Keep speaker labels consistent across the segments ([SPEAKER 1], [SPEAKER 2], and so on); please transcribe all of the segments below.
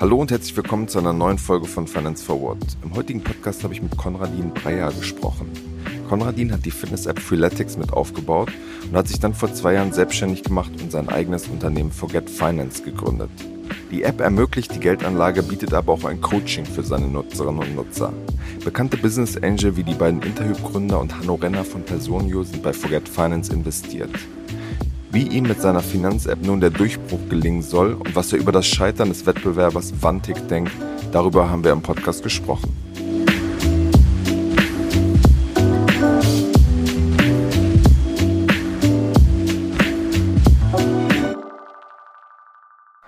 [SPEAKER 1] Hallo und herzlich willkommen zu einer neuen Folge von Finance Forward. Im heutigen Podcast habe ich mit Konradin Breyer gesprochen. Konradin hat die Fitness-App Freeletics mit aufgebaut und hat sich dann vor zwei Jahren selbstständig gemacht und sein eigenes Unternehmen Forget Finance gegründet. Die App ermöglicht die Geldanlage, bietet aber auch ein Coaching für seine Nutzerinnen und Nutzer. Bekannte Business Angel wie die beiden Interhyp-Gründer und Hanno Renner von Personio sind bei Forget Finance investiert. Wie ihm mit seiner Finanz-App nun der Durchbruch gelingen soll und was er über das Scheitern des Wettbewerbers Vantik denkt, darüber haben wir im Podcast gesprochen.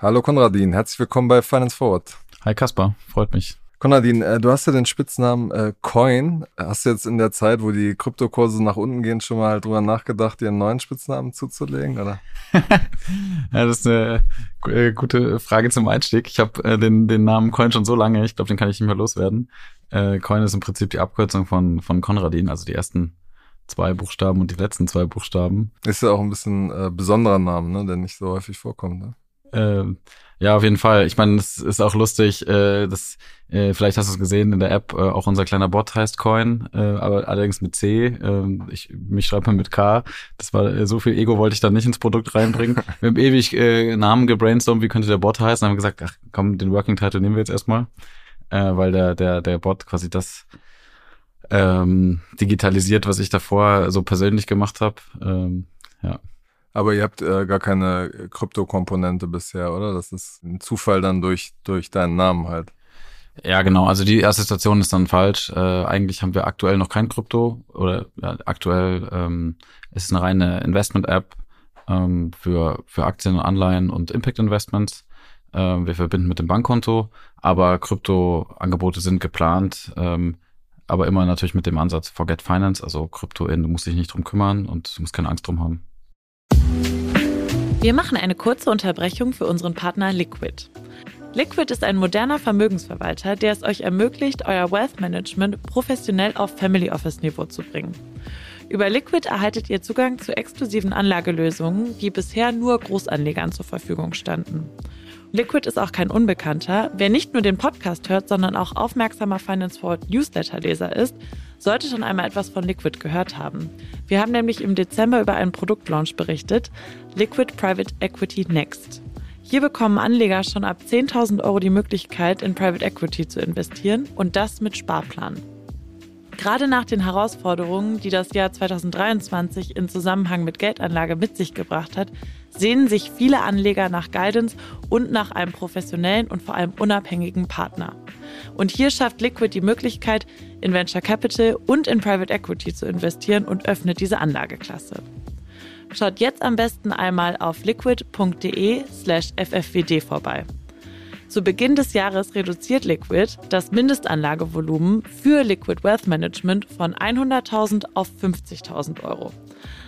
[SPEAKER 1] Hallo Konradin, herzlich willkommen bei Finance Forward.
[SPEAKER 2] Hi Kaspar, freut mich.
[SPEAKER 1] Konradin, äh, du hast ja den Spitznamen äh, Coin. Hast du jetzt in der Zeit, wo die Kryptokurse nach unten gehen, schon mal drüber nachgedacht, dir einen neuen Spitznamen zuzulegen, oder?
[SPEAKER 2] ja, das ist eine äh, gute Frage zum Einstieg. Ich habe den, den Namen Coin schon so lange, ich glaube, den kann ich nicht mehr loswerden. Coin ist im Prinzip die Abkürzung von, von Konradin, also die ersten zwei Buchstaben und die letzten zwei Buchstaben.
[SPEAKER 1] Ist ja auch ein bisschen äh, besonderer Name, ne, der nicht so häufig vorkommt. Ne?
[SPEAKER 2] Äh, ja, auf jeden Fall. Ich meine, es ist auch lustig, äh, das, äh, vielleicht hast du es gesehen in der App, äh, auch unser kleiner Bot heißt Coin, äh, aber allerdings mit C. Äh, ich, mich schreibt man mit K. Das war äh, so viel Ego wollte ich da nicht ins Produkt reinbringen. wir haben ewig äh, Namen gebrainstormt, wie könnte der Bot heißen, haben gesagt, ach komm, den Working Title nehmen wir jetzt erstmal, äh, weil der, der, der Bot quasi das ähm, digitalisiert, was ich davor so persönlich gemacht habe. Ähm, ja.
[SPEAKER 1] Aber ihr habt äh, gar keine Krypto-Komponente bisher, oder? Das ist ein Zufall dann durch, durch deinen Namen halt.
[SPEAKER 2] Ja, genau. Also die erste Station ist dann falsch. Äh, eigentlich haben wir aktuell noch kein Krypto oder ja, aktuell ähm, ist es eine reine Investment-App ähm, für, für Aktien, Anleihen und Impact-Investments. Äh, wir verbinden mit dem Bankkonto, aber Krypto-Angebote sind geplant, ähm, aber immer natürlich mit dem Ansatz Forget Finance, also Krypto in, du musst dich nicht drum kümmern und du musst keine Angst drum haben.
[SPEAKER 3] Wir machen eine kurze Unterbrechung für unseren Partner Liquid. Liquid ist ein moderner Vermögensverwalter, der es euch ermöglicht, euer Wealth Management professionell auf Family Office Niveau zu bringen. Über Liquid erhaltet ihr Zugang zu exklusiven Anlagelösungen, die bisher nur Großanlegern zur Verfügung standen. Liquid ist auch kein Unbekannter. Wer nicht nur den Podcast hört, sondern auch aufmerksamer Finance Forward Newsletter-Leser ist, sollte schon einmal etwas von Liquid gehört haben. Wir haben nämlich im Dezember über einen Produktlaunch berichtet, Liquid Private Equity Next. Hier bekommen Anleger schon ab 10.000 Euro die Möglichkeit, in Private Equity zu investieren und das mit Sparplan. Gerade nach den Herausforderungen, die das Jahr 2023 in Zusammenhang mit Geldanlage mit sich gebracht hat, sehnen sich viele Anleger nach Guidance und nach einem professionellen und vor allem unabhängigen Partner. Und hier schafft Liquid die Möglichkeit, in Venture Capital und in Private Equity zu investieren und öffnet diese Anlageklasse. Schaut jetzt am besten einmal auf liquid.de slash ffwd vorbei. Zu Beginn des Jahres reduziert Liquid das Mindestanlagevolumen für Liquid Wealth Management von 100.000 auf 50.000 Euro.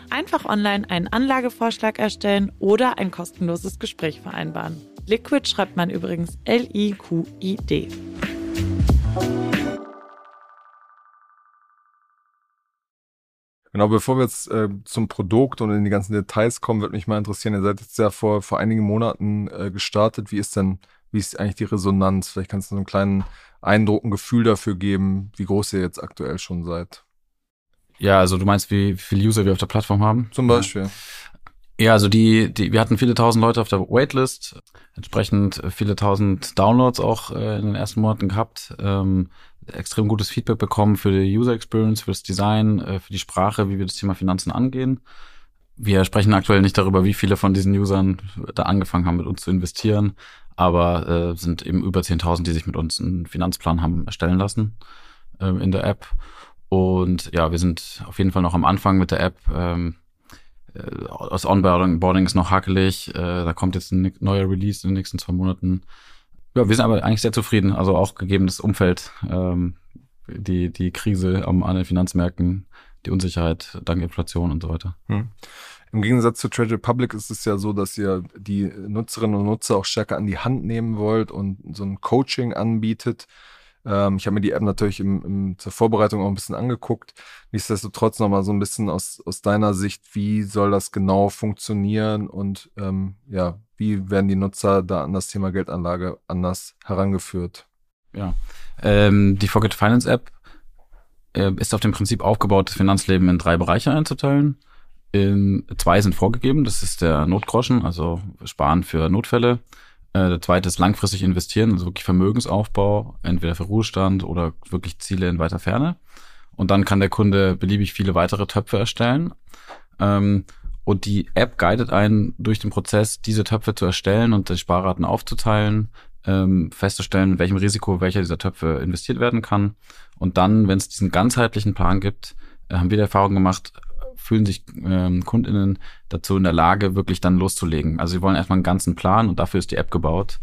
[SPEAKER 3] Einfach online einen Anlagevorschlag erstellen oder ein kostenloses Gespräch vereinbaren. Liquid schreibt man übrigens L-I-Q-I-D.
[SPEAKER 1] Genau, bevor wir jetzt äh, zum Produkt und in die ganzen Details kommen, würde mich mal interessieren, ihr seid jetzt ja vor, vor einigen Monaten äh, gestartet. Wie ist denn, wie ist eigentlich die Resonanz? Vielleicht kannst du so einen kleinen Eindruck, ein Gefühl dafür geben, wie groß ihr jetzt aktuell schon seid.
[SPEAKER 2] Ja, also du meinst, wie, viele User wir auf der Plattform haben?
[SPEAKER 1] Zum Beispiel.
[SPEAKER 2] Ja, also die, die, wir hatten viele tausend Leute auf der Waitlist, entsprechend viele tausend Downloads auch äh, in den ersten Monaten gehabt. Ähm, extrem gutes Feedback bekommen für die User Experience, für das Design, äh, für die Sprache, wie wir das Thema Finanzen angehen. Wir sprechen aktuell nicht darüber, wie viele von diesen Usern da angefangen haben, mit uns zu investieren, aber äh, sind eben über 10.000, die sich mit uns einen Finanzplan haben erstellen lassen äh, in der App. Und ja, wir sind auf jeden Fall noch am Anfang mit der App. Ähm, äh, das Onboarding ist noch hakelig. Äh, da kommt jetzt ein neuer Release in den nächsten zwei Monaten. Ja, wir sind aber eigentlich sehr zufrieden. Also auch gegeben das Umfeld, ähm, die, die Krise am, an den Finanzmärkten, die Unsicherheit dank Inflation und so weiter. Hm.
[SPEAKER 1] Im Gegensatz zu Trade Republic ist es ja so, dass ihr die Nutzerinnen und Nutzer auch stärker an die Hand nehmen wollt und so ein Coaching anbietet. Ähm, ich habe mir die App natürlich im, im, zur Vorbereitung auch ein bisschen angeguckt. Nichtsdestotrotz nochmal so ein bisschen aus, aus deiner Sicht, wie soll das genau funktionieren und ähm, ja, wie werden die Nutzer da an das Thema Geldanlage anders herangeführt?
[SPEAKER 2] Ja, ähm, die Forget Finance App äh, ist auf dem Prinzip aufgebaut, das Finanzleben in drei Bereiche einzuteilen. In, zwei sind vorgegeben, das ist der Notgroschen, also Sparen für Notfälle. Äh, der zweite ist langfristig investieren, also wirklich Vermögensaufbau, entweder für Ruhestand oder wirklich Ziele in weiter Ferne. Und dann kann der Kunde beliebig viele weitere Töpfe erstellen. Ähm, und die App guidet einen durch den Prozess, diese Töpfe zu erstellen und die Sparraten aufzuteilen, ähm, festzustellen, mit welchem Risiko welcher dieser Töpfe investiert werden kann. Und dann, wenn es diesen ganzheitlichen Plan gibt, äh, haben wir die Erfahrung gemacht, fühlen sich ähm, KundInnen dazu in der Lage, wirklich dann loszulegen. Also sie wollen erstmal einen ganzen Plan und dafür ist die App gebaut,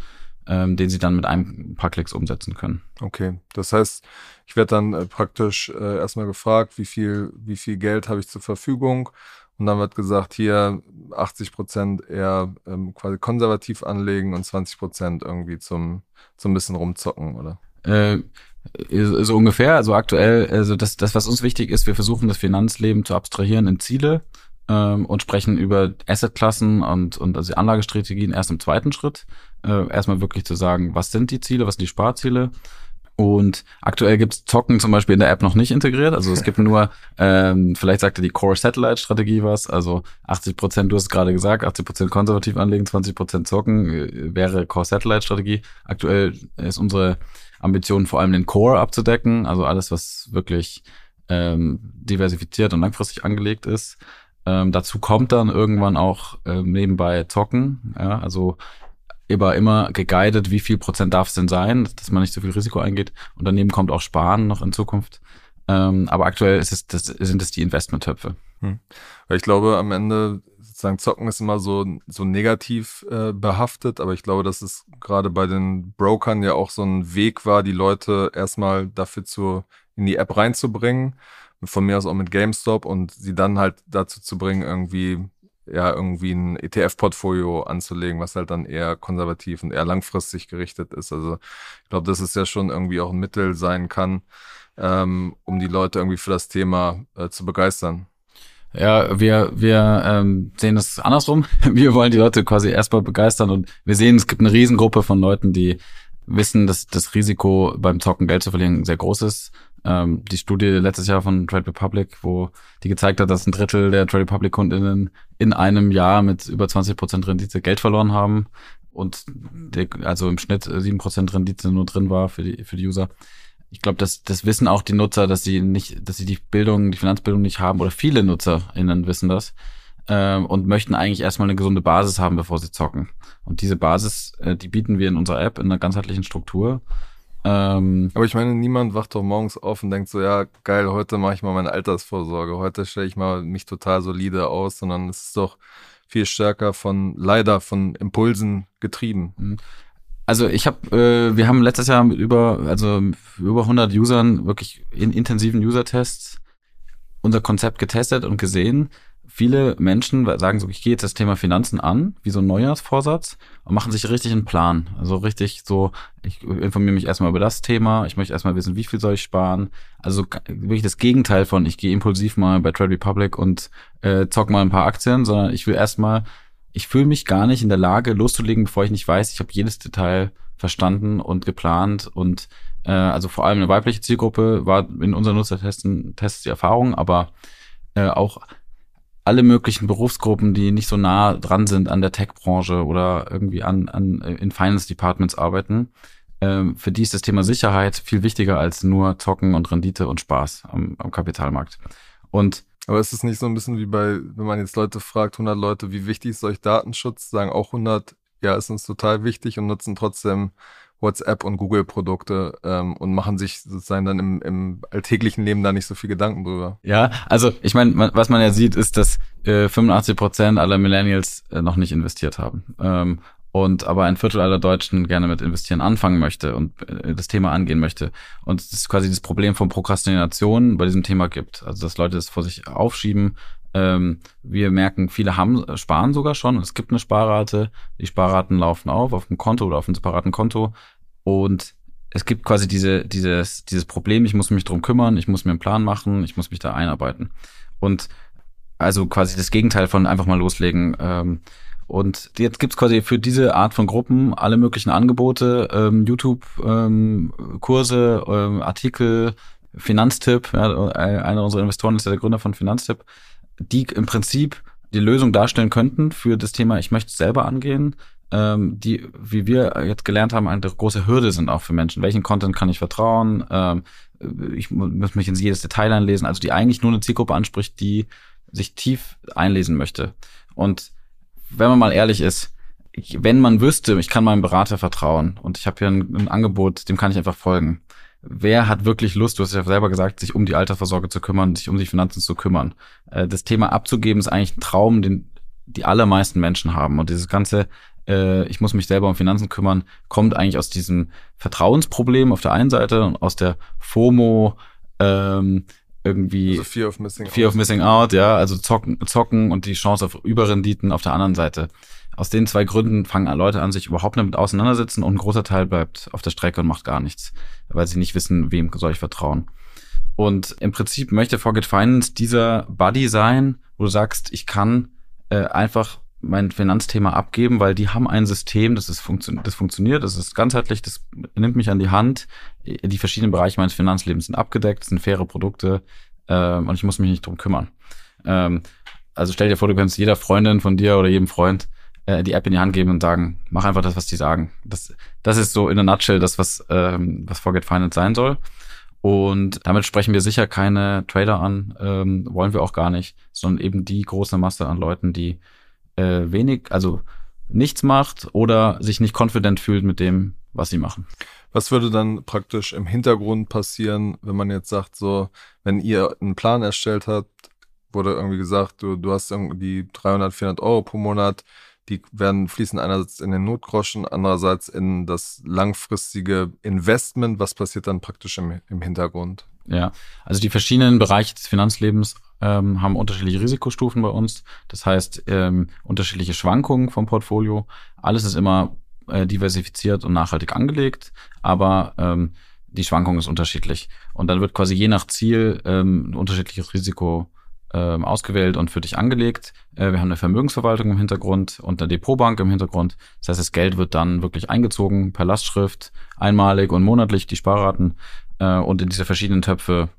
[SPEAKER 2] ähm, den sie dann mit einem paar Klicks umsetzen können.
[SPEAKER 1] Okay, das heißt, ich werde dann äh, praktisch äh, erstmal gefragt, wie viel, wie viel Geld habe ich zur Verfügung und dann wird gesagt, hier 80 Prozent eher ähm, quasi konservativ anlegen und 20 Prozent irgendwie zum, zum bisschen rumzocken, oder?
[SPEAKER 2] Äh, so ungefähr, also aktuell, also das, das, was uns wichtig ist, wir versuchen das Finanzleben zu abstrahieren in Ziele ähm, und sprechen über Assetklassen und, und also Anlagestrategien erst im zweiten Schritt. Äh, erstmal wirklich zu sagen, was sind die Ziele, was sind die Sparziele und aktuell gibt's Zocken zum Beispiel in der App noch nicht integriert. Also es gibt nur, ähm, vielleicht sagte die Core Satellite Strategie was. Also 80 Prozent, du hast es gerade gesagt, 80 Prozent konservativ anlegen, 20 Prozent zocken äh, wäre Core Satellite Strategie. Aktuell ist unsere Ambition vor allem den Core abzudecken. Also alles, was wirklich ähm, diversifiziert und langfristig angelegt ist. Ähm, dazu kommt dann irgendwann auch äh, nebenbei Zocken. Ja, also aber immer geguidet, wie viel Prozent darf es denn sein, dass man nicht so viel Risiko eingeht. Und daneben kommt auch Sparen noch in Zukunft. Ähm, aber aktuell ist es, das, sind es die Investmenttöpfe.
[SPEAKER 1] Hm. Ich glaube, am Ende sozusagen Zocken ist immer so, so negativ äh, behaftet, aber ich glaube, dass es gerade bei den Brokern ja auch so ein Weg war, die Leute erstmal dafür zu, in die App reinzubringen. Von mir aus auch mit GameStop und sie dann halt dazu zu bringen, irgendwie ja irgendwie ein ETF-Portfolio anzulegen, was halt dann eher konservativ und eher langfristig gerichtet ist. Also ich glaube, dass es ja schon irgendwie auch ein Mittel sein kann, ähm, um die Leute irgendwie für das Thema äh, zu begeistern.
[SPEAKER 2] Ja, wir, wir ähm, sehen das andersrum. Wir wollen die Leute quasi erstmal begeistern und wir sehen, es gibt eine Riesengruppe von Leuten, die wissen, dass das Risiko beim Zocken Geld zu verlieren sehr groß ist ähm, die Studie letztes Jahr von Trade Republic, wo die gezeigt hat, dass ein Drittel der Trade Republic Kundinnen in einem Jahr mit über 20 Prozent Rendite Geld verloren haben und der, also im Schnitt sieben Prozent Rendite nur drin war für die für die User. Ich glaube, das, das wissen auch die Nutzer, dass sie nicht, dass sie die Bildung, die Finanzbildung nicht haben oder viele NutzerInnen wissen das ähm, und möchten eigentlich erstmal eine gesunde Basis haben, bevor sie zocken. Und diese Basis, äh, die bieten wir in unserer App in einer ganzheitlichen Struktur
[SPEAKER 1] ähm, Aber ich meine, niemand wacht doch morgens auf und denkt so, ja, geil, heute mache ich mal meine Altersvorsorge, heute stelle ich mal mich total solide aus, sondern es ist doch viel stärker von, leider von Impulsen getrieben. Mhm.
[SPEAKER 2] Also ich habe, äh, wir haben letztes Jahr mit über, also über 100 Usern wirklich in intensiven User-Tests unser Konzept getestet und gesehen, viele Menschen sagen so, ich gehe jetzt das Thema Finanzen an, wie so ein Neujahrsvorsatz und machen sich richtig einen Plan. Also richtig so, ich informiere mich erstmal über das Thema, ich möchte erstmal wissen, wie viel soll ich sparen. Also wirklich das Gegenteil von, ich gehe impulsiv mal bei Trade Republic und äh, zock mal ein paar Aktien, sondern ich will erstmal, ich fühle mich gar nicht in der Lage, loszulegen, bevor ich nicht weiß, ich habe jedes Detail verstanden und geplant und äh, also vor allem eine weibliche Zielgruppe war in unseren Nutzertesten Tests die Erfahrung, aber äh, auch alle möglichen Berufsgruppen, die nicht so nah dran sind an der Tech-Branche oder irgendwie an, an in Finance Departments arbeiten, ähm, für die ist das Thema Sicherheit viel wichtiger als nur Zocken und Rendite und Spaß am, am Kapitalmarkt. Und
[SPEAKER 1] aber ist es nicht so ein bisschen wie bei, wenn man jetzt Leute fragt, 100 Leute, wie wichtig ist euch Datenschutz, sagen auch 100, ja, ist uns total wichtig und nutzen trotzdem WhatsApp und Google-Produkte ähm, und machen sich sozusagen dann im, im alltäglichen Leben da nicht so viel Gedanken drüber.
[SPEAKER 2] Ja, also ich meine, was man ja sieht, ist, dass äh, 85 Prozent aller Millennials äh, noch nicht investiert haben. Ähm, und aber ein Viertel aller Deutschen gerne mit Investieren anfangen möchte und äh, das Thema angehen möchte. Und es ist quasi das Problem von Prokrastination bei diesem Thema gibt. Also dass Leute es vor sich aufschieben. Ähm, wir merken, viele haben sparen sogar schon. Es gibt eine Sparrate. Die Sparraten laufen auf auf dem Konto oder auf einem separaten Konto. Und es gibt quasi diese, dieses, dieses Problem, ich muss mich drum kümmern, ich muss mir einen Plan machen, ich muss mich da einarbeiten. Und also quasi das Gegenteil von einfach mal loslegen. Ähm, und jetzt gibt's quasi für diese Art von Gruppen alle möglichen Angebote, ähm, YouTube-Kurse, ähm, ähm, Artikel, Finanztipp. Ja, einer unserer Investoren ist ja der Gründer von Finanztipp, die im Prinzip die Lösung darstellen könnten für das Thema, ich möchte es selber angehen, ähm, die, wie wir jetzt gelernt haben, eine große Hürde sind auch für Menschen. Welchen Content kann ich vertrauen? Ähm, ich muss mich in jedes Detail einlesen. Also die eigentlich nur eine Zielgruppe anspricht, die sich tief einlesen möchte. Und wenn man mal ehrlich ist, wenn man wüsste, ich kann meinem Berater vertrauen und ich habe hier ein, ein, Angebot, dem kann ich einfach folgen. Wer hat wirklich Lust, du hast ja selber gesagt, sich um die Altersvorsorge zu kümmern, sich um die Finanzen zu kümmern? Äh, das Thema abzugeben ist eigentlich ein Traum, den die allermeisten Menschen haben. Und dieses ganze, äh, ich muss mich selber um Finanzen kümmern, kommt eigentlich aus diesem Vertrauensproblem auf der einen Seite und aus der FOMO, ähm, irgendwie
[SPEAKER 1] also Fear of Missing
[SPEAKER 2] Fear Out. of Missing Out, ja, also zocken, zocken und die Chance auf Überrenditen auf der anderen Seite. Aus den zwei Gründen fangen Leute an, sich überhaupt damit auseinandersetzen und ein großer Teil bleibt auf der Strecke und macht gar nichts, weil sie nicht wissen, wem soll ich vertrauen. Und im Prinzip möchte Forget Finance dieser Buddy sein, wo du sagst, ich kann äh, einfach mein Finanzthema abgeben, weil die haben ein System, das, ist funktio das funktioniert, das ist ganzheitlich, das nimmt mich an die Hand. Die verschiedenen Bereiche meines Finanzlebens sind abgedeckt, sind faire Produkte ähm, und ich muss mich nicht drum kümmern. Ähm, also stell dir vor, du kannst jeder Freundin von dir oder jedem Freund äh, die App in die Hand geben und sagen, mach einfach das, was die sagen. Das, das ist so in a nutshell das, was, ähm, was Forget Finance sein soll. Und damit sprechen wir sicher keine Trader an, ähm, wollen wir auch gar nicht, sondern eben die große Masse an Leuten, die äh, wenig, also nichts macht oder sich nicht confident fühlt mit dem, was sie machen.
[SPEAKER 1] Was würde dann praktisch im Hintergrund passieren, wenn man jetzt sagt, so, wenn ihr einen Plan erstellt habt, wurde irgendwie gesagt, du, du hast irgendwie 300, 400 Euro pro Monat, die werden fließen einerseits in den Notgroschen, andererseits in das langfristige Investment. Was passiert dann praktisch im, im Hintergrund?
[SPEAKER 2] Ja, also die verschiedenen Bereiche des Finanzlebens ähm, haben unterschiedliche Risikostufen bei uns. Das heißt, ähm, unterschiedliche Schwankungen vom Portfolio. Alles ist immer äh, diversifiziert und nachhaltig angelegt, aber ähm, die Schwankung ist unterschiedlich. Und dann wird quasi je nach Ziel ähm, ein unterschiedliches Risiko ähm, ausgewählt und für dich angelegt. Äh, wir haben eine Vermögensverwaltung im Hintergrund und eine Depotbank im Hintergrund. Das heißt, das Geld wird dann wirklich eingezogen per Lastschrift, einmalig und monatlich die Sparraten äh, und in diese verschiedenen Töpfe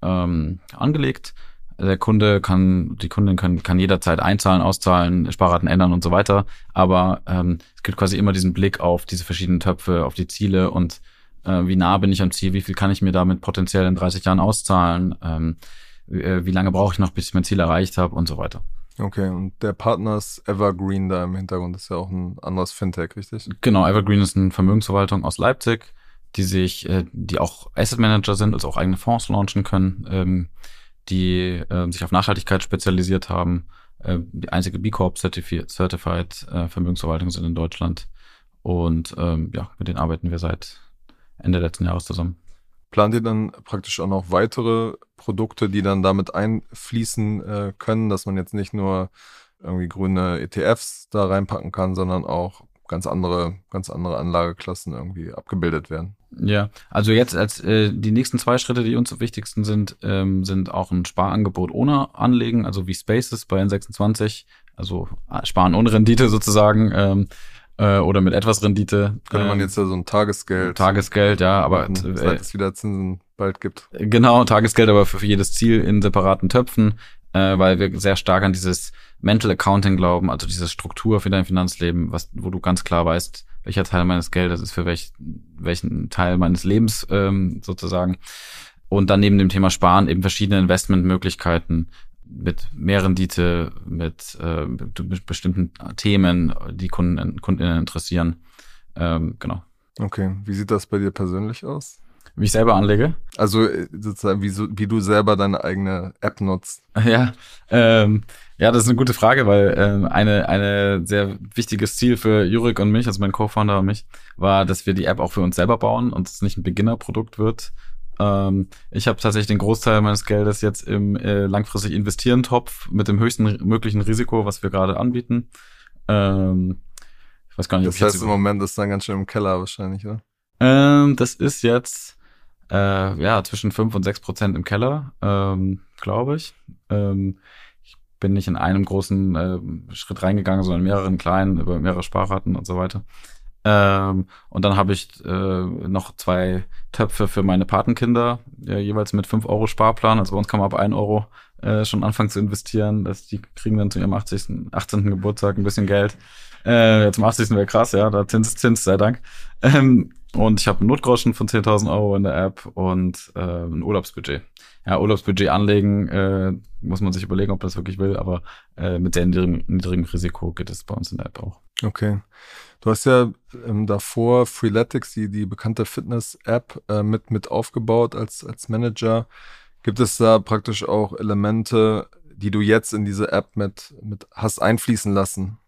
[SPEAKER 2] ähm, angelegt. Der Kunde kann, die Kundin kann, kann jederzeit einzahlen, auszahlen, Sparraten ändern und so weiter. Aber ähm, es gibt quasi immer diesen Blick auf diese verschiedenen Töpfe, auf die Ziele und äh, wie nah bin ich am Ziel, wie viel kann ich mir damit potenziell in 30 Jahren auszahlen, ähm, wie, äh, wie lange brauche ich noch, bis ich mein Ziel erreicht habe und so weiter.
[SPEAKER 1] Okay, und der Partner ist Evergreen da im Hintergrund, ist ja auch ein anderes Fintech, richtig?
[SPEAKER 2] Genau, Evergreen ist eine Vermögensverwaltung aus Leipzig, die sich, äh, die auch Asset Manager sind, also auch eigene Fonds launchen können. Die äh, sich auf Nachhaltigkeit spezialisiert haben. Äh, die einzige B Corp Certified äh, Vermögensverwaltung sind in Deutschland. Und ähm, ja, mit denen arbeiten wir seit Ende letzten Jahres zusammen.
[SPEAKER 1] Plant ihr dann praktisch auch noch weitere Produkte, die dann damit einfließen äh, können, dass man jetzt nicht nur irgendwie grüne ETFs da reinpacken kann, sondern auch ganz andere, ganz andere Anlageklassen irgendwie abgebildet werden.
[SPEAKER 2] Ja, also jetzt als äh, die nächsten zwei Schritte, die uns am wichtigsten sind, ähm, sind auch ein Sparangebot ohne Anlegen, also wie Spaces bei N26, also äh, Sparen ohne Rendite sozusagen. Ähm, äh, oder mit etwas Rendite.
[SPEAKER 1] Könnte man ähm, jetzt ja so ein Tagesgeld.
[SPEAKER 2] Tagesgeld, ja, aber
[SPEAKER 1] äh, seit es wieder Zinsen bald gibt.
[SPEAKER 2] Genau, Tagesgeld, aber für jedes Ziel in separaten Töpfen äh, weil wir sehr stark an dieses Mental Accounting glauben, also diese Struktur für dein Finanzleben, was, wo du ganz klar weißt, welcher Teil meines Geldes ist für welch, welchen Teil meines Lebens ähm, sozusagen. Und dann neben dem Thema Sparen eben verschiedene Investmentmöglichkeiten mit mehr Rendite, mit, äh, mit bestimmten Themen, die Kunden, Kundinnen interessieren. Ähm, genau.
[SPEAKER 1] Okay, wie sieht das bei dir persönlich aus?
[SPEAKER 2] Wie ich selber anlege?
[SPEAKER 1] Also äh, sozusagen, wie, so, wie du selber deine eigene App nutzt.
[SPEAKER 2] Ja, ähm, ja, das ist eine gute Frage, weil ähm, eine eine sehr wichtiges Ziel für Jurik und mich, also mein Co-Founder und mich, war, dass wir die App auch für uns selber bauen und es nicht ein Beginner-Produkt wird. Ähm, ich habe tatsächlich den Großteil meines Geldes jetzt im äh, langfristig investieren Topf mit dem höchsten möglichen Risiko, was wir gerade anbieten. Ähm,
[SPEAKER 1] ich weiß gar nicht, das heißt, im Moment ist dann ganz schön im Keller wahrscheinlich, oder?
[SPEAKER 2] Ähm, das ist jetzt äh, ja zwischen fünf und sechs Prozent im Keller, ähm, glaube ich. Ähm, ich bin nicht in einem großen äh, Schritt reingegangen, sondern in mehreren kleinen, über mehrere Sparraten und so weiter. Ähm, und dann habe ich äh, noch zwei Töpfe für meine Patenkinder, ja, jeweils mit fünf Euro Sparplan. Also bei uns kann man ab ein Euro äh, schon anfangen zu investieren. Das, die kriegen dann zu ihrem 80., 18. Geburtstag ein bisschen Geld. Äh, zum 80. wäre krass, ja, da Zins, Zins, sei Dank. Ähm, und ich habe einen Notgroschen von 10.000 Euro in der App und äh, ein Urlaubsbudget. Ja, Urlaubsbudget anlegen, äh, muss man sich überlegen, ob das wirklich will, aber äh, mit sehr niedrigem, niedrigem Risiko geht es bei uns in der App auch.
[SPEAKER 1] Okay. Du hast ja ähm, davor Freeletics, die, die bekannte Fitness-App, äh, mit, mit aufgebaut als, als Manager. Gibt es da praktisch auch Elemente, die du jetzt in diese App mit, mit hast einfließen lassen?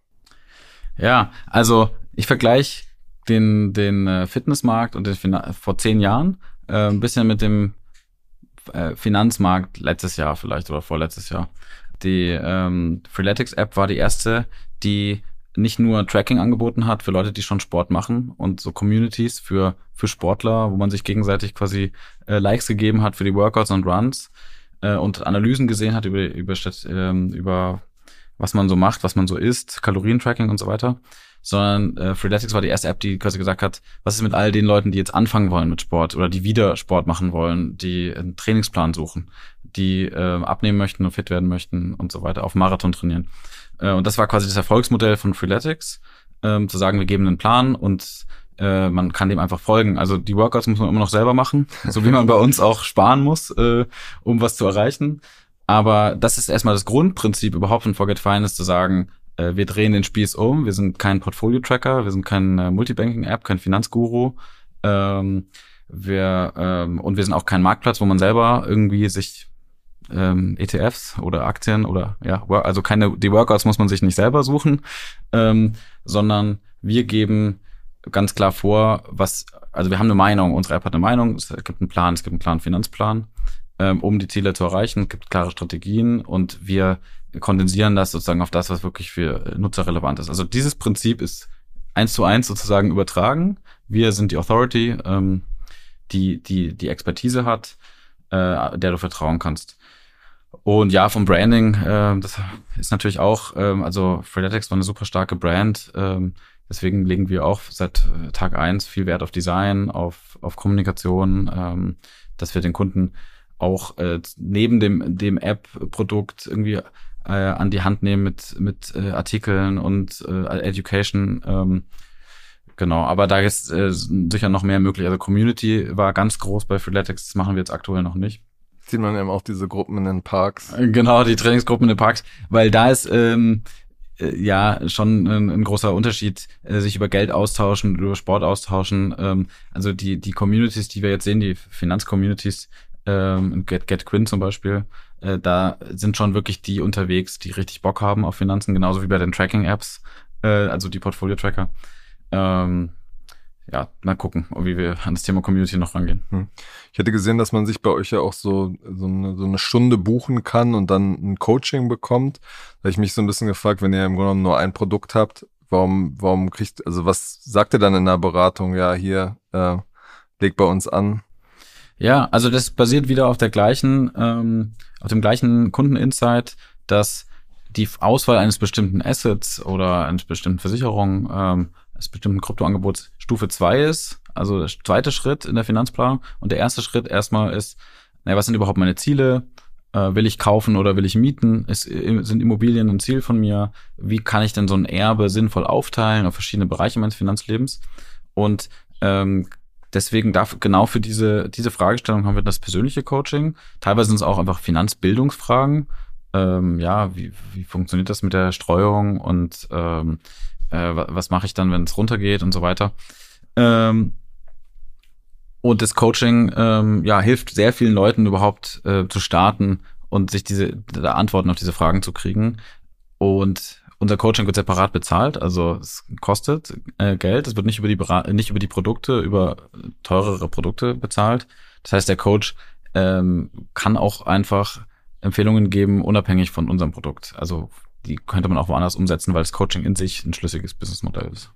[SPEAKER 2] Ja, also ich vergleiche den, den äh, Fitnessmarkt und den Finan vor zehn Jahren äh, ein bisschen mit dem äh, Finanzmarkt letztes Jahr vielleicht oder vorletztes Jahr. Die ähm, Freeletics-App war die erste, die nicht nur Tracking angeboten hat für Leute, die schon Sport machen und so Communities für, für Sportler, wo man sich gegenseitig quasi äh, Likes gegeben hat für die Workouts und Runs äh, und Analysen gesehen hat über, über, ähm, über was man so macht, was man so isst, Kalorientracking und so weiter, sondern äh, Freeletics war die erste App, die quasi gesagt hat, was ist mit all den Leuten, die jetzt anfangen wollen mit Sport oder die wieder Sport machen wollen, die einen Trainingsplan suchen, die äh, abnehmen möchten und fit werden möchten und so weiter, auf Marathon trainieren. Äh, und das war quasi das Erfolgsmodell von Freeletics, ähm, zu sagen, wir geben einen Plan und äh, man kann dem einfach folgen. Also die Workouts muss man immer noch selber machen, so wie man bei uns auch sparen muss, äh, um was zu erreichen. Aber das ist erstmal das Grundprinzip überhaupt von Forget Finance, zu sagen, äh, wir drehen den Spieß um, wir sind kein Portfolio-Tracker, wir sind kein äh, Multibanking-App, kein Finanzguru. Ähm, wir, ähm, und wir sind auch kein Marktplatz, wo man selber irgendwie sich ähm, ETFs oder Aktien oder ja, also keine, die Workouts muss man sich nicht selber suchen, ähm, sondern wir geben ganz klar vor, was, also wir haben eine Meinung, unsere App hat eine Meinung, es gibt einen Plan, es gibt einen klaren Finanzplan, ähm, um die Ziele zu erreichen, es gibt klare Strategien und wir kondensieren das sozusagen auf das, was wirklich für Nutzer relevant ist. Also dieses Prinzip ist eins zu eins sozusagen übertragen. Wir sind die Authority, ähm, die, die, die Expertise hat, äh, der du vertrauen kannst. Und ja, vom Branding, äh, das ist natürlich auch, ähm, also Freeletics war eine super starke Brand. Ähm, deswegen legen wir auch seit äh, Tag eins viel Wert auf Design, auf, auf Kommunikation, ähm, dass wir den Kunden auch äh, neben dem, dem App-Produkt irgendwie äh, an die Hand nehmen mit, mit äh, Artikeln und äh, Education. Ähm, genau, aber da ist äh, sicher noch mehr möglich. Also Community war ganz groß bei Freeletics, das machen wir jetzt aktuell noch nicht
[SPEAKER 1] sieht man eben auch diese Gruppen in den Parks.
[SPEAKER 2] Genau, die Trainingsgruppen in den Parks, weil da ist ähm, äh, ja schon ein, ein, großer Unterschied, äh, sich über Geld austauschen, über Sport austauschen. Ähm, also die die Communities, die wir jetzt sehen, die Finanzcommunities, ähm, Get Get Quinn zum Beispiel, äh, da sind schon wirklich die unterwegs, die richtig Bock haben auf Finanzen, genauso wie bei den Tracking-Apps, äh, also die Portfolio-Tracker. Ähm, ja, mal gucken, wie wir an das Thema Community noch rangehen. Hm.
[SPEAKER 1] Ich hätte gesehen, dass man sich bei euch ja auch so, so, eine, so eine Stunde buchen kann und dann ein Coaching bekommt. Da habe ich mich so ein bisschen gefragt, wenn ihr im Grunde genommen nur ein Produkt habt, warum, warum kriegt, also was sagt ihr dann in der Beratung? Ja, hier, äh, leg bei uns an.
[SPEAKER 2] Ja, also das basiert wieder auf der gleichen, ähm, auf dem gleichen Kundeninsight, dass die Auswahl eines bestimmten Assets oder einer bestimmten Versicherung ähm, eines bestimmten Kryptoangebots Stufe zwei ist, also der zweite Schritt in der Finanzplanung. Und der erste Schritt erstmal ist, naja, was sind überhaupt meine Ziele? Äh, will ich kaufen oder will ich mieten? Ist, sind Immobilien ein Ziel von mir? Wie kann ich denn so ein Erbe sinnvoll aufteilen auf verschiedene Bereiche meines Finanzlebens? Und ähm, deswegen darf genau für diese, diese Fragestellung haben wir das persönliche Coaching. Teilweise sind es auch einfach Finanzbildungsfragen. Ähm, ja, wie, wie funktioniert das mit der Streuung und ähm, äh, was mache ich dann, wenn es runtergeht und so weiter. Ähm, und das Coaching ähm, ja, hilft sehr vielen Leuten überhaupt äh, zu starten und sich diese Antworten auf diese Fragen zu kriegen. Und unser Coaching wird separat bezahlt, also es kostet äh, Geld. Es wird nicht über die nicht über die Produkte, über teurere Produkte bezahlt. Das heißt, der Coach ähm, kann auch einfach Empfehlungen geben, unabhängig von unserem Produkt. Also die könnte man auch woanders umsetzen, weil das Coaching in sich ein schlüssiges Businessmodell ist.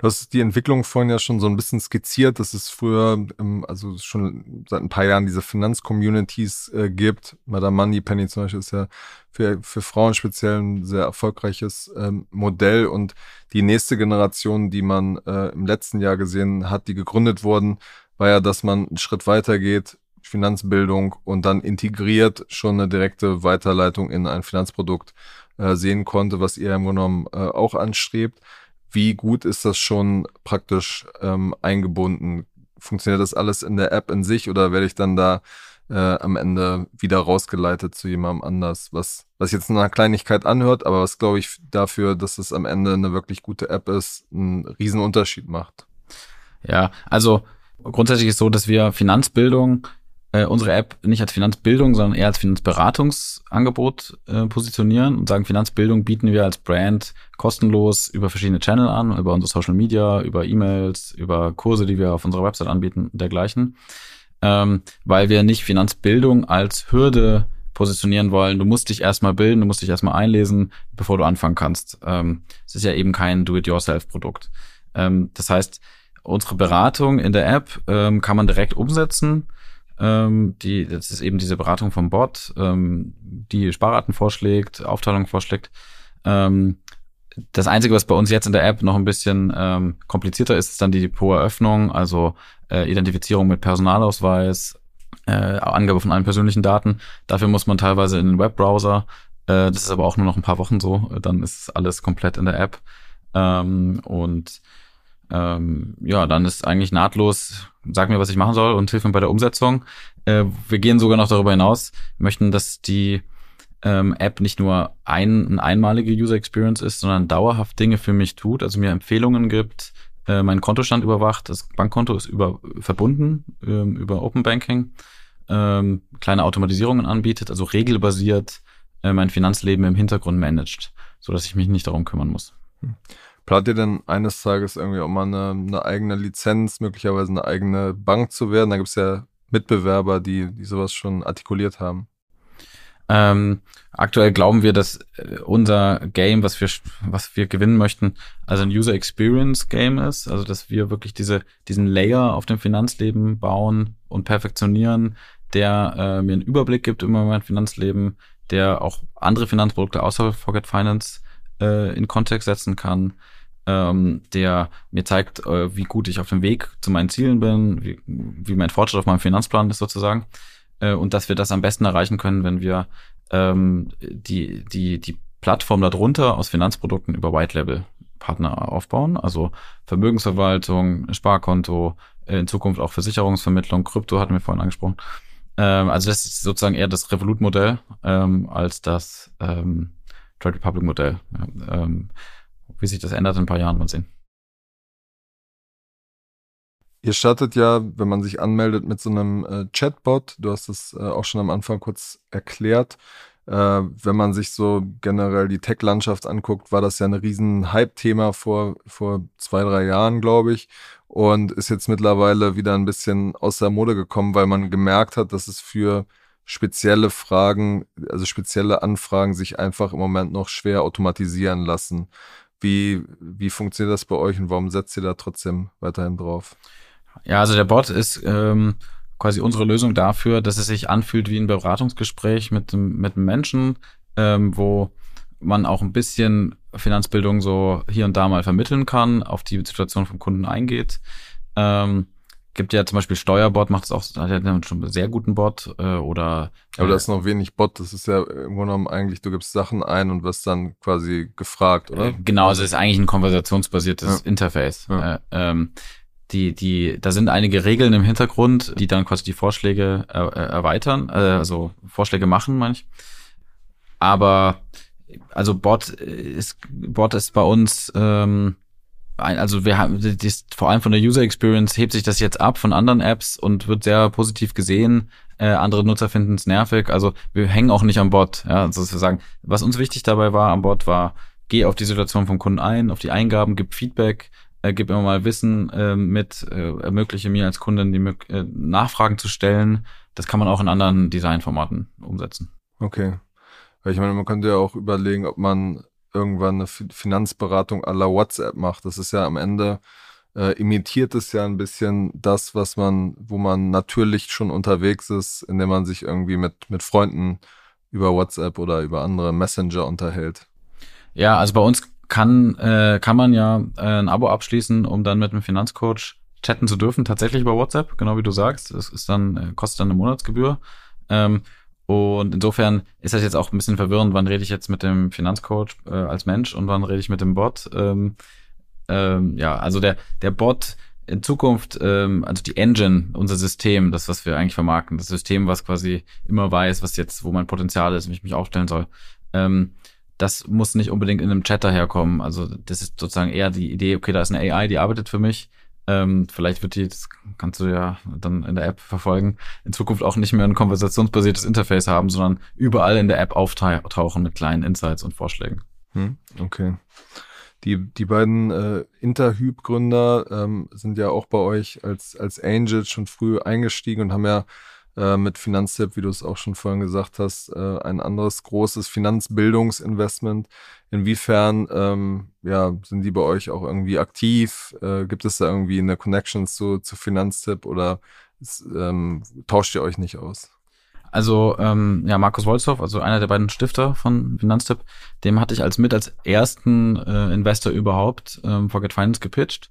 [SPEAKER 1] Du hast die Entwicklung vorhin ja schon so ein bisschen skizziert, dass es früher, ähm, also schon seit ein paar Jahren diese Finanzcommunities äh, gibt. Madame Money Penny zum Beispiel ist ja für, für Frauen speziell ein sehr erfolgreiches ähm, Modell und die nächste Generation, die man äh, im letzten Jahr gesehen hat, die gegründet wurden, war ja, dass man einen Schritt weiter geht, Finanzbildung und dann integriert schon eine direkte Weiterleitung in ein Finanzprodukt äh, sehen konnte, was ihr im Grunde genommen äh, auch anstrebt. Wie gut ist das schon praktisch ähm, eingebunden? Funktioniert das alles in der App in sich oder werde ich dann da äh, am Ende wieder rausgeleitet zu jemandem anders, was, was jetzt eine Kleinigkeit anhört, aber was glaube ich dafür, dass es am Ende eine wirklich gute App ist, einen riesen Unterschied macht.
[SPEAKER 2] Ja, also grundsätzlich ist so, dass wir Finanzbildung äh, unsere App nicht als Finanzbildung, sondern eher als Finanzberatungsangebot äh, positionieren und sagen, Finanzbildung bieten wir als Brand kostenlos über verschiedene Channel an, über unsere Social Media, über E-Mails, über Kurse, die wir auf unserer Website anbieten und dergleichen. Ähm, weil wir nicht Finanzbildung als Hürde positionieren wollen. Du musst dich erstmal bilden, du musst dich erstmal einlesen, bevor du anfangen kannst. Ähm, es ist ja eben kein Do-it-yourself-Produkt. Ähm, das heißt, unsere Beratung in der App ähm, kann man direkt umsetzen ähm, die, das ist eben diese Beratung vom Bot, ähm, die Sparraten vorschlägt, Aufteilung vorschlägt. Ähm, das Einzige, was bei uns jetzt in der App noch ein bisschen ähm, komplizierter ist, ist dann die Depoteröffnung, also äh, Identifizierung mit Personalausweis, äh, Angabe von allen persönlichen Daten. Dafür muss man teilweise in den Webbrowser. Äh, das ist aber auch nur noch ein paar Wochen so. Dann ist alles komplett in der App. Ähm, und ähm, ja, dann ist eigentlich nahtlos, sag mir, was ich machen soll und hilf mir bei der Umsetzung. Äh, wir gehen sogar noch darüber hinaus, möchten, dass die ähm, App nicht nur ein, eine einmalige User Experience ist, sondern dauerhaft Dinge für mich tut, also mir Empfehlungen gibt, äh, meinen Kontostand überwacht, das Bankkonto ist über verbunden ähm, über Open Banking, ähm, kleine Automatisierungen anbietet, also regelbasiert äh, mein Finanzleben im Hintergrund managt, so dass ich mich nicht darum kümmern muss.
[SPEAKER 1] Plant ihr denn eines Tages irgendwie auch mal eine, eine eigene Lizenz, möglicherweise eine eigene Bank zu werden? Da gibt es ja Mitbewerber, die, die sowas schon artikuliert haben.
[SPEAKER 2] Ähm, aktuell glauben wir, dass äh, unser Game, was wir, was wir gewinnen möchten, also ein User Experience Game ist, also dass wir wirklich diese, diesen Layer auf dem Finanzleben bauen und perfektionieren, der äh, mir einen Überblick gibt über mein Finanzleben, der auch andere Finanzprodukte außer Forget Finance äh, in Kontext setzen kann, ähm, der mir zeigt, äh, wie gut ich auf dem Weg zu meinen Zielen bin, wie, wie mein Fortschritt auf meinem Finanzplan ist sozusagen. Äh, und dass wir das am besten erreichen können, wenn wir ähm, die, die, die Plattform darunter aus Finanzprodukten über White Label Partner aufbauen, also Vermögensverwaltung, Sparkonto, äh, in Zukunft auch Versicherungsvermittlung, Krypto hatten wir vorhin angesprochen. Ähm, also das ist sozusagen eher das Revolut-Modell ähm, als das ähm, Trade Republic-Modell. Ja, ähm, wie sich das ändert in ein paar Jahren, mal sehen.
[SPEAKER 1] Ihr startet ja, wenn man sich anmeldet, mit so einem äh, Chatbot. Du hast es äh, auch schon am Anfang kurz erklärt. Äh, wenn man sich so generell die Tech-Landschaft anguckt, war das ja ein riesen Hype-Thema vor, vor zwei, drei Jahren, glaube ich. Und ist jetzt mittlerweile wieder ein bisschen aus der Mode gekommen, weil man gemerkt hat, dass es für spezielle Fragen, also spezielle Anfragen sich einfach im Moment noch schwer automatisieren lassen. Wie, wie funktioniert das bei euch und warum setzt ihr da trotzdem weiterhin drauf?
[SPEAKER 2] Ja, also der Bot ist ähm, quasi unsere Lösung dafür, dass es sich anfühlt wie ein Beratungsgespräch mit, mit einem Menschen, ähm, wo man auch ein bisschen Finanzbildung so hier und da mal vermitteln kann, auf die Situation vom Kunden eingeht. Ähm, gibt ja zum Beispiel Steuerbot, macht es auch, hat ja schon einen sehr guten Bot äh, oder.
[SPEAKER 1] Aber äh, da ist noch wenig Bot, das ist ja im Grunde genommen eigentlich, du gibst Sachen ein und wirst dann quasi gefragt, oder? Äh,
[SPEAKER 2] genau, also es ist eigentlich ein konversationsbasiertes ja. Interface. Ja. Äh, ähm, die, die, da sind einige Regeln im Hintergrund, die dann quasi die Vorschläge äh, erweitern, äh, also Vorschläge machen, manch. Aber also Bot ist Bot ist bei uns ähm, also wir haben das, vor allem von der User Experience hebt sich das jetzt ab von anderen Apps und wird sehr positiv gesehen. Äh, andere Nutzer finden es nervig. Also wir hängen auch nicht am Bot. Ja, also wir sagen, was uns wichtig dabei war am Bot war, geh auf die Situation vom Kunden ein, auf die Eingaben, gib Feedback, äh, gib immer mal Wissen äh, mit, äh, ermögliche mir als Kundin die äh, Nachfragen zu stellen. Das kann man auch in anderen Designformaten umsetzen.
[SPEAKER 1] Okay. Weil ich meine, man könnte ja auch überlegen, ob man irgendwann eine Finanzberatung à la WhatsApp macht. Das ist ja am Ende äh, imitiert es ja ein bisschen das, was man, wo man natürlich schon unterwegs ist, indem man sich irgendwie mit, mit Freunden über WhatsApp oder über andere Messenger unterhält.
[SPEAKER 2] Ja, also bei uns kann, äh, kann man ja äh, ein Abo abschließen, um dann mit einem Finanzcoach chatten zu dürfen, tatsächlich über WhatsApp, genau wie du sagst. Das ist dann, äh, kostet dann eine Monatsgebühr. Ähm, und insofern ist das jetzt auch ein bisschen verwirrend, wann rede ich jetzt mit dem Finanzcoach äh, als Mensch und wann rede ich mit dem Bot. Ähm, ähm, ja, also der, der Bot in Zukunft, ähm, also die Engine, unser System, das, was wir eigentlich vermarkten, das System, was quasi immer weiß, was jetzt, wo mein Potenzial ist, wie ich mich aufstellen soll, ähm, das muss nicht unbedingt in einem Chat daherkommen. Also das ist sozusagen eher die Idee, okay, da ist eine AI, die arbeitet für mich. Ähm, vielleicht wird die, das kannst du ja dann in der App verfolgen, in Zukunft auch nicht mehr ein konversationsbasiertes Interface haben, sondern überall in der App auftauchen mit kleinen Insights und Vorschlägen.
[SPEAKER 1] Hm, okay. Die, die beiden äh, Interhyp-Gründer ähm, sind ja auch bei euch als, als Angels schon früh eingestiegen und haben ja äh, mit Finanztipp, wie du es auch schon vorhin gesagt hast, äh, ein anderes großes Finanzbildungsinvestment. Inwiefern ähm, ja, sind die bei euch auch irgendwie aktiv? Äh, gibt es da irgendwie eine Connection zu, zu Finanztipp oder ist, ähm, tauscht ihr euch nicht aus?
[SPEAKER 2] Also ähm, ja, Markus Wolzow, also einer der beiden Stifter von Finanztipp, dem hatte ich als mit als ersten äh, Investor überhaupt ähm, Forget Finance gepitcht.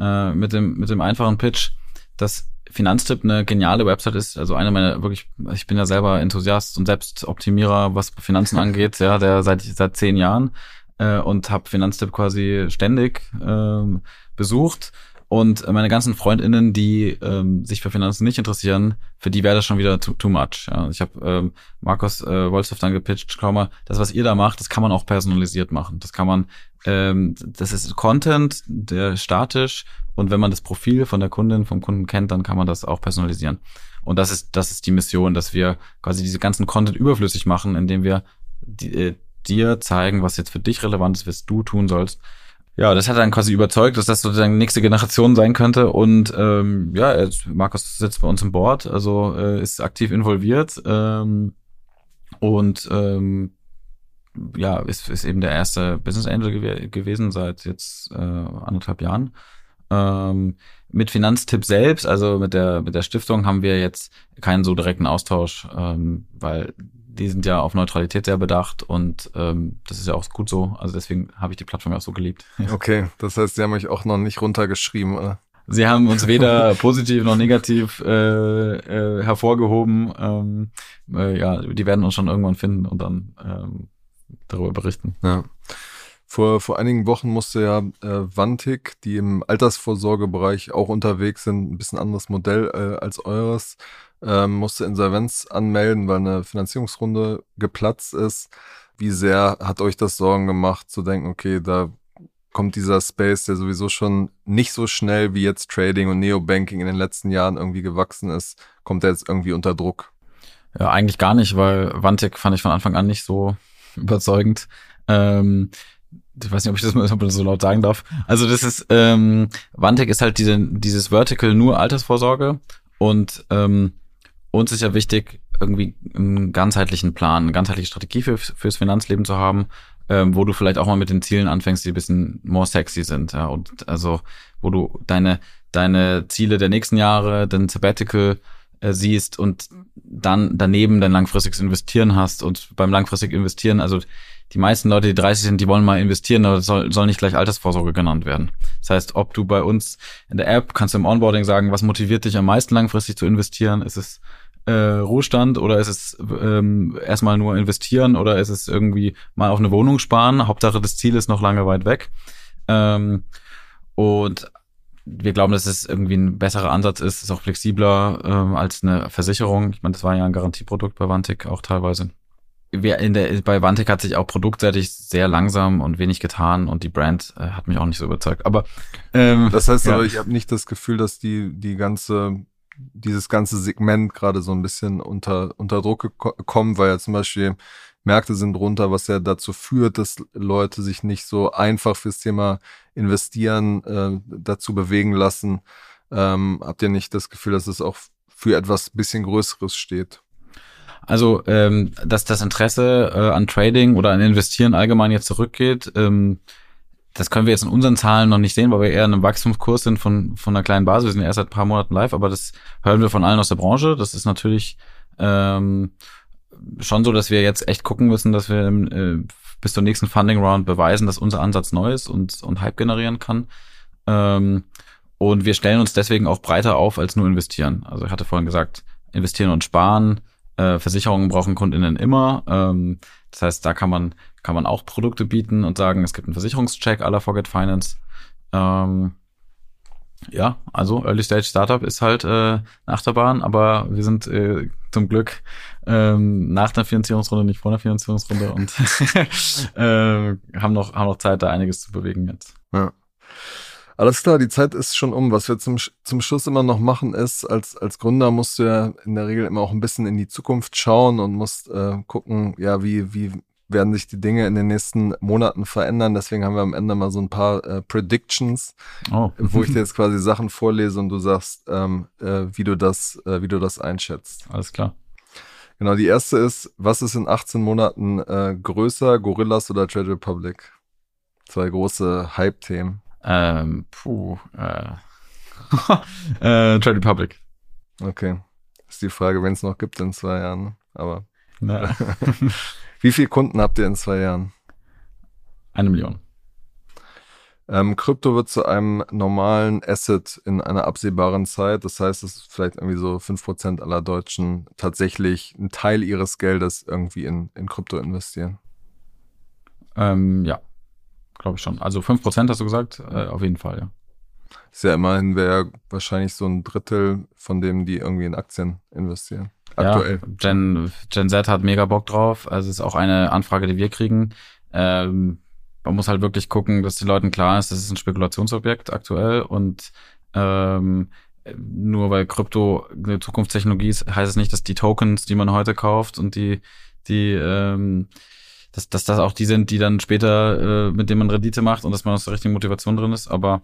[SPEAKER 2] Äh, mit, dem, mit dem einfachen Pitch, dass Finanztipp eine geniale Website ist. Also eine meiner wirklich, ich bin ja selber Enthusiast und Selbstoptimierer, was Finanzen angeht, ja, der seit seit zehn Jahren äh, und habe Finanztipp quasi ständig äh, besucht und meine ganzen Freundinnen, die ähm, sich für Finanzen nicht interessieren, für die wäre das schon wieder too, too much. Ja. Ich habe ähm, Markus äh, Wolstoff dann gepitcht, schau mal, das, was ihr da macht, das kann man auch personalisiert machen. Das kann man, ähm, das ist Content, der statisch und wenn man das Profil von der Kundin, vom Kunden kennt, dann kann man das auch personalisieren. Und das ist, das ist die Mission, dass wir quasi diese ganzen Content überflüssig machen, indem wir die, äh, dir zeigen, was jetzt für dich relevant ist, was du tun sollst ja, das hat dann quasi überzeugt, dass das sozusagen nächste Generation sein könnte. Und ähm, ja, jetzt, Markus sitzt bei uns im Board, also äh, ist aktiv involviert ähm, und ähm, ja, ist, ist eben der erste Business Angel gew gewesen seit jetzt äh, anderthalb Jahren. Ähm, mit Finanztipp selbst, also mit der mit der Stiftung, haben wir jetzt keinen so direkten Austausch, ähm, weil die sind ja auf Neutralität sehr bedacht und ähm, das ist ja auch gut so. Also deswegen habe ich die Plattform auch so geliebt.
[SPEAKER 1] Okay, das heißt, sie haben euch auch noch nicht runtergeschrieben, oder?
[SPEAKER 2] Sie haben uns weder positiv noch negativ äh, äh, hervorgehoben. Ähm, äh, ja, die werden uns schon irgendwann finden und dann ähm, darüber berichten.
[SPEAKER 1] Ja. Vor, vor einigen Wochen musste ja äh, Vantik, die im Altersvorsorgebereich auch unterwegs sind, ein bisschen anderes Modell äh, als eures, ähm, musste Insolvenz anmelden, weil eine Finanzierungsrunde geplatzt ist. Wie sehr hat euch das Sorgen gemacht, zu denken, okay, da kommt dieser Space, der sowieso schon nicht so schnell wie jetzt Trading und Neobanking in den letzten Jahren irgendwie gewachsen ist, kommt der jetzt irgendwie unter Druck?
[SPEAKER 2] Ja, eigentlich gar nicht, weil Vantik fand ich von Anfang an nicht so überzeugend. Ähm, ich weiß nicht, ob ich das mal so laut sagen darf. Also das ist, ähm, Vantek ist halt diese, dieses Vertical nur Altersvorsorge und ähm, uns ist ja wichtig, irgendwie einen ganzheitlichen Plan, eine ganzheitliche Strategie für, fürs Finanzleben zu haben, ähm, wo du vielleicht auch mal mit den Zielen anfängst, die ein bisschen more sexy sind. Ja, und also, wo du deine, deine Ziele der nächsten Jahre, den Sabbatical äh, siehst und dann daneben dein langfristiges Investieren hast und beim langfristig Investieren, also die meisten Leute, die 30 sind, die wollen mal investieren, aber das soll, soll nicht gleich Altersvorsorge genannt werden. Das heißt, ob du bei uns in der App kannst du im Onboarding sagen, was motiviert dich am meisten langfristig zu investieren? Ist es äh, Ruhestand oder ist es ähm, erstmal nur investieren oder ist es irgendwie mal auf eine Wohnung sparen? Hauptsache das Ziel ist noch lange weit weg. Ähm, und wir glauben, dass es irgendwie ein besserer Ansatz ist, ist auch flexibler ähm, als eine Versicherung. Ich meine, das war ja ein Garantieprodukt bei Vantik auch teilweise wir in der, bei Vantek hat sich auch produktseitig sehr langsam und wenig getan und die Brand äh, hat mich auch nicht so überzeugt. Aber
[SPEAKER 1] ähm, das heißt ja. aber, ich habe nicht das Gefühl, dass die die ganze dieses ganze Segment gerade so ein bisschen unter unter Druck kommt, weil ja zum Beispiel Märkte sind runter, was ja dazu führt, dass Leute sich nicht so einfach fürs Thema investieren äh, dazu bewegen lassen. Ähm, habt ihr nicht das Gefühl, dass es auch für etwas bisschen Größeres steht?
[SPEAKER 2] Also, ähm, dass das Interesse äh, an Trading oder an Investieren allgemein jetzt zurückgeht, ähm, das können wir jetzt in unseren Zahlen noch nicht sehen, weil wir eher in einem Wachstumskurs sind von, von einer kleinen Basis. Wir sind erst seit ein paar Monaten live, aber das hören wir von allen aus der Branche. Das ist natürlich ähm, schon so, dass wir jetzt echt gucken müssen, dass wir äh, bis zur nächsten Funding Round beweisen, dass unser Ansatz neu ist und, und Hype generieren kann. Ähm, und wir stellen uns deswegen auch breiter auf als nur investieren. Also ich hatte vorhin gesagt, investieren und sparen. Äh, Versicherungen brauchen Kundinnen immer. Ähm, das heißt, da kann man, kann man auch Produkte bieten und sagen, es gibt einen Versicherungscheck aller Forget Finance. Ähm, ja, also Early Stage Startup ist halt äh, eine Achterbahn, aber wir sind äh, zum Glück ähm, nach der Finanzierungsrunde, nicht vor der Finanzierungsrunde und äh, haben noch haben noch Zeit, da einiges zu bewegen jetzt.
[SPEAKER 1] Ja. Alles klar, die Zeit ist schon um. Was wir zum, zum Schluss immer noch machen, ist, als, als Gründer musst du ja in der Regel immer auch ein bisschen in die Zukunft schauen und musst äh, gucken, ja, wie, wie werden sich die Dinge in den nächsten Monaten verändern. Deswegen haben wir am Ende mal so ein paar äh, Predictions, oh. wo ich dir jetzt quasi Sachen vorlese und du sagst, ähm, äh, wie du das, äh, wie du das einschätzt.
[SPEAKER 2] Alles klar.
[SPEAKER 1] Genau, die erste ist, was ist in 18 Monaten äh, größer, Gorillas oder Trade Republic? Zwei große Hype-Themen.
[SPEAKER 2] Ähm, puh, äh, äh, Trade Republic.
[SPEAKER 1] Okay. Ist die Frage, wenn es noch gibt in zwei Jahren. Ne? Aber. Wie viele Kunden habt ihr in zwei Jahren?
[SPEAKER 2] Eine Million.
[SPEAKER 1] Ähm, Krypto wird zu einem normalen Asset in einer absehbaren Zeit. Das heißt, dass vielleicht irgendwie so fünf Prozent aller Deutschen tatsächlich einen Teil ihres Geldes irgendwie in, in Krypto investieren.
[SPEAKER 2] Ähm, ja glaube ich schon. Also 5% hast du gesagt, äh, auf jeden Fall, ja.
[SPEAKER 1] Ist ja immerhin wäre wahrscheinlich so ein Drittel von dem, die irgendwie in Aktien investieren.
[SPEAKER 2] Aktuell. Ja, Gen, Gen Z hat mega Bock drauf. Also ist auch eine Anfrage, die wir kriegen. Ähm, man muss halt wirklich gucken, dass den Leuten klar ist, das ist ein Spekulationsobjekt aktuell und ähm, nur weil Krypto eine Zukunftstechnologie ist, heißt es nicht, dass die Tokens, die man heute kauft und die, die ähm, dass, dass das auch die sind, die dann später, äh, mit denen man Rendite macht und dass man aus der richtigen Motivation drin ist. Aber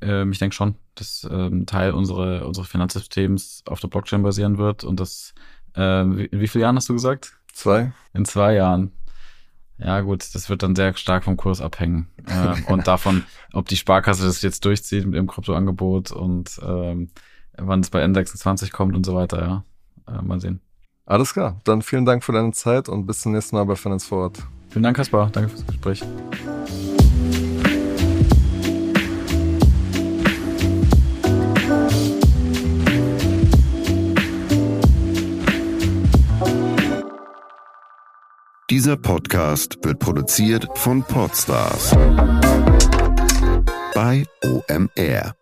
[SPEAKER 2] ähm, ich denke schon, dass ähm, Teil unserer, unseres Finanzsystems auf der Blockchain basieren wird und das, äh, in wie vielen Jahren hast du gesagt?
[SPEAKER 1] Zwei.
[SPEAKER 2] In zwei Jahren. Ja, gut, das wird dann sehr stark vom Kurs abhängen. Äh, und davon, ob die Sparkasse das jetzt durchzieht mit ihrem Kryptoangebot und ähm, wann es bei N26 kommt und so weiter, ja. Äh, mal sehen.
[SPEAKER 1] Alles klar. Dann vielen Dank für deine Zeit und bis zum nächsten Mal bei Finance Forward.
[SPEAKER 2] Vielen Dank, Kaspar. Danke fürs Gespräch.
[SPEAKER 4] Dieser Podcast wird produziert von Podstars bei OMR.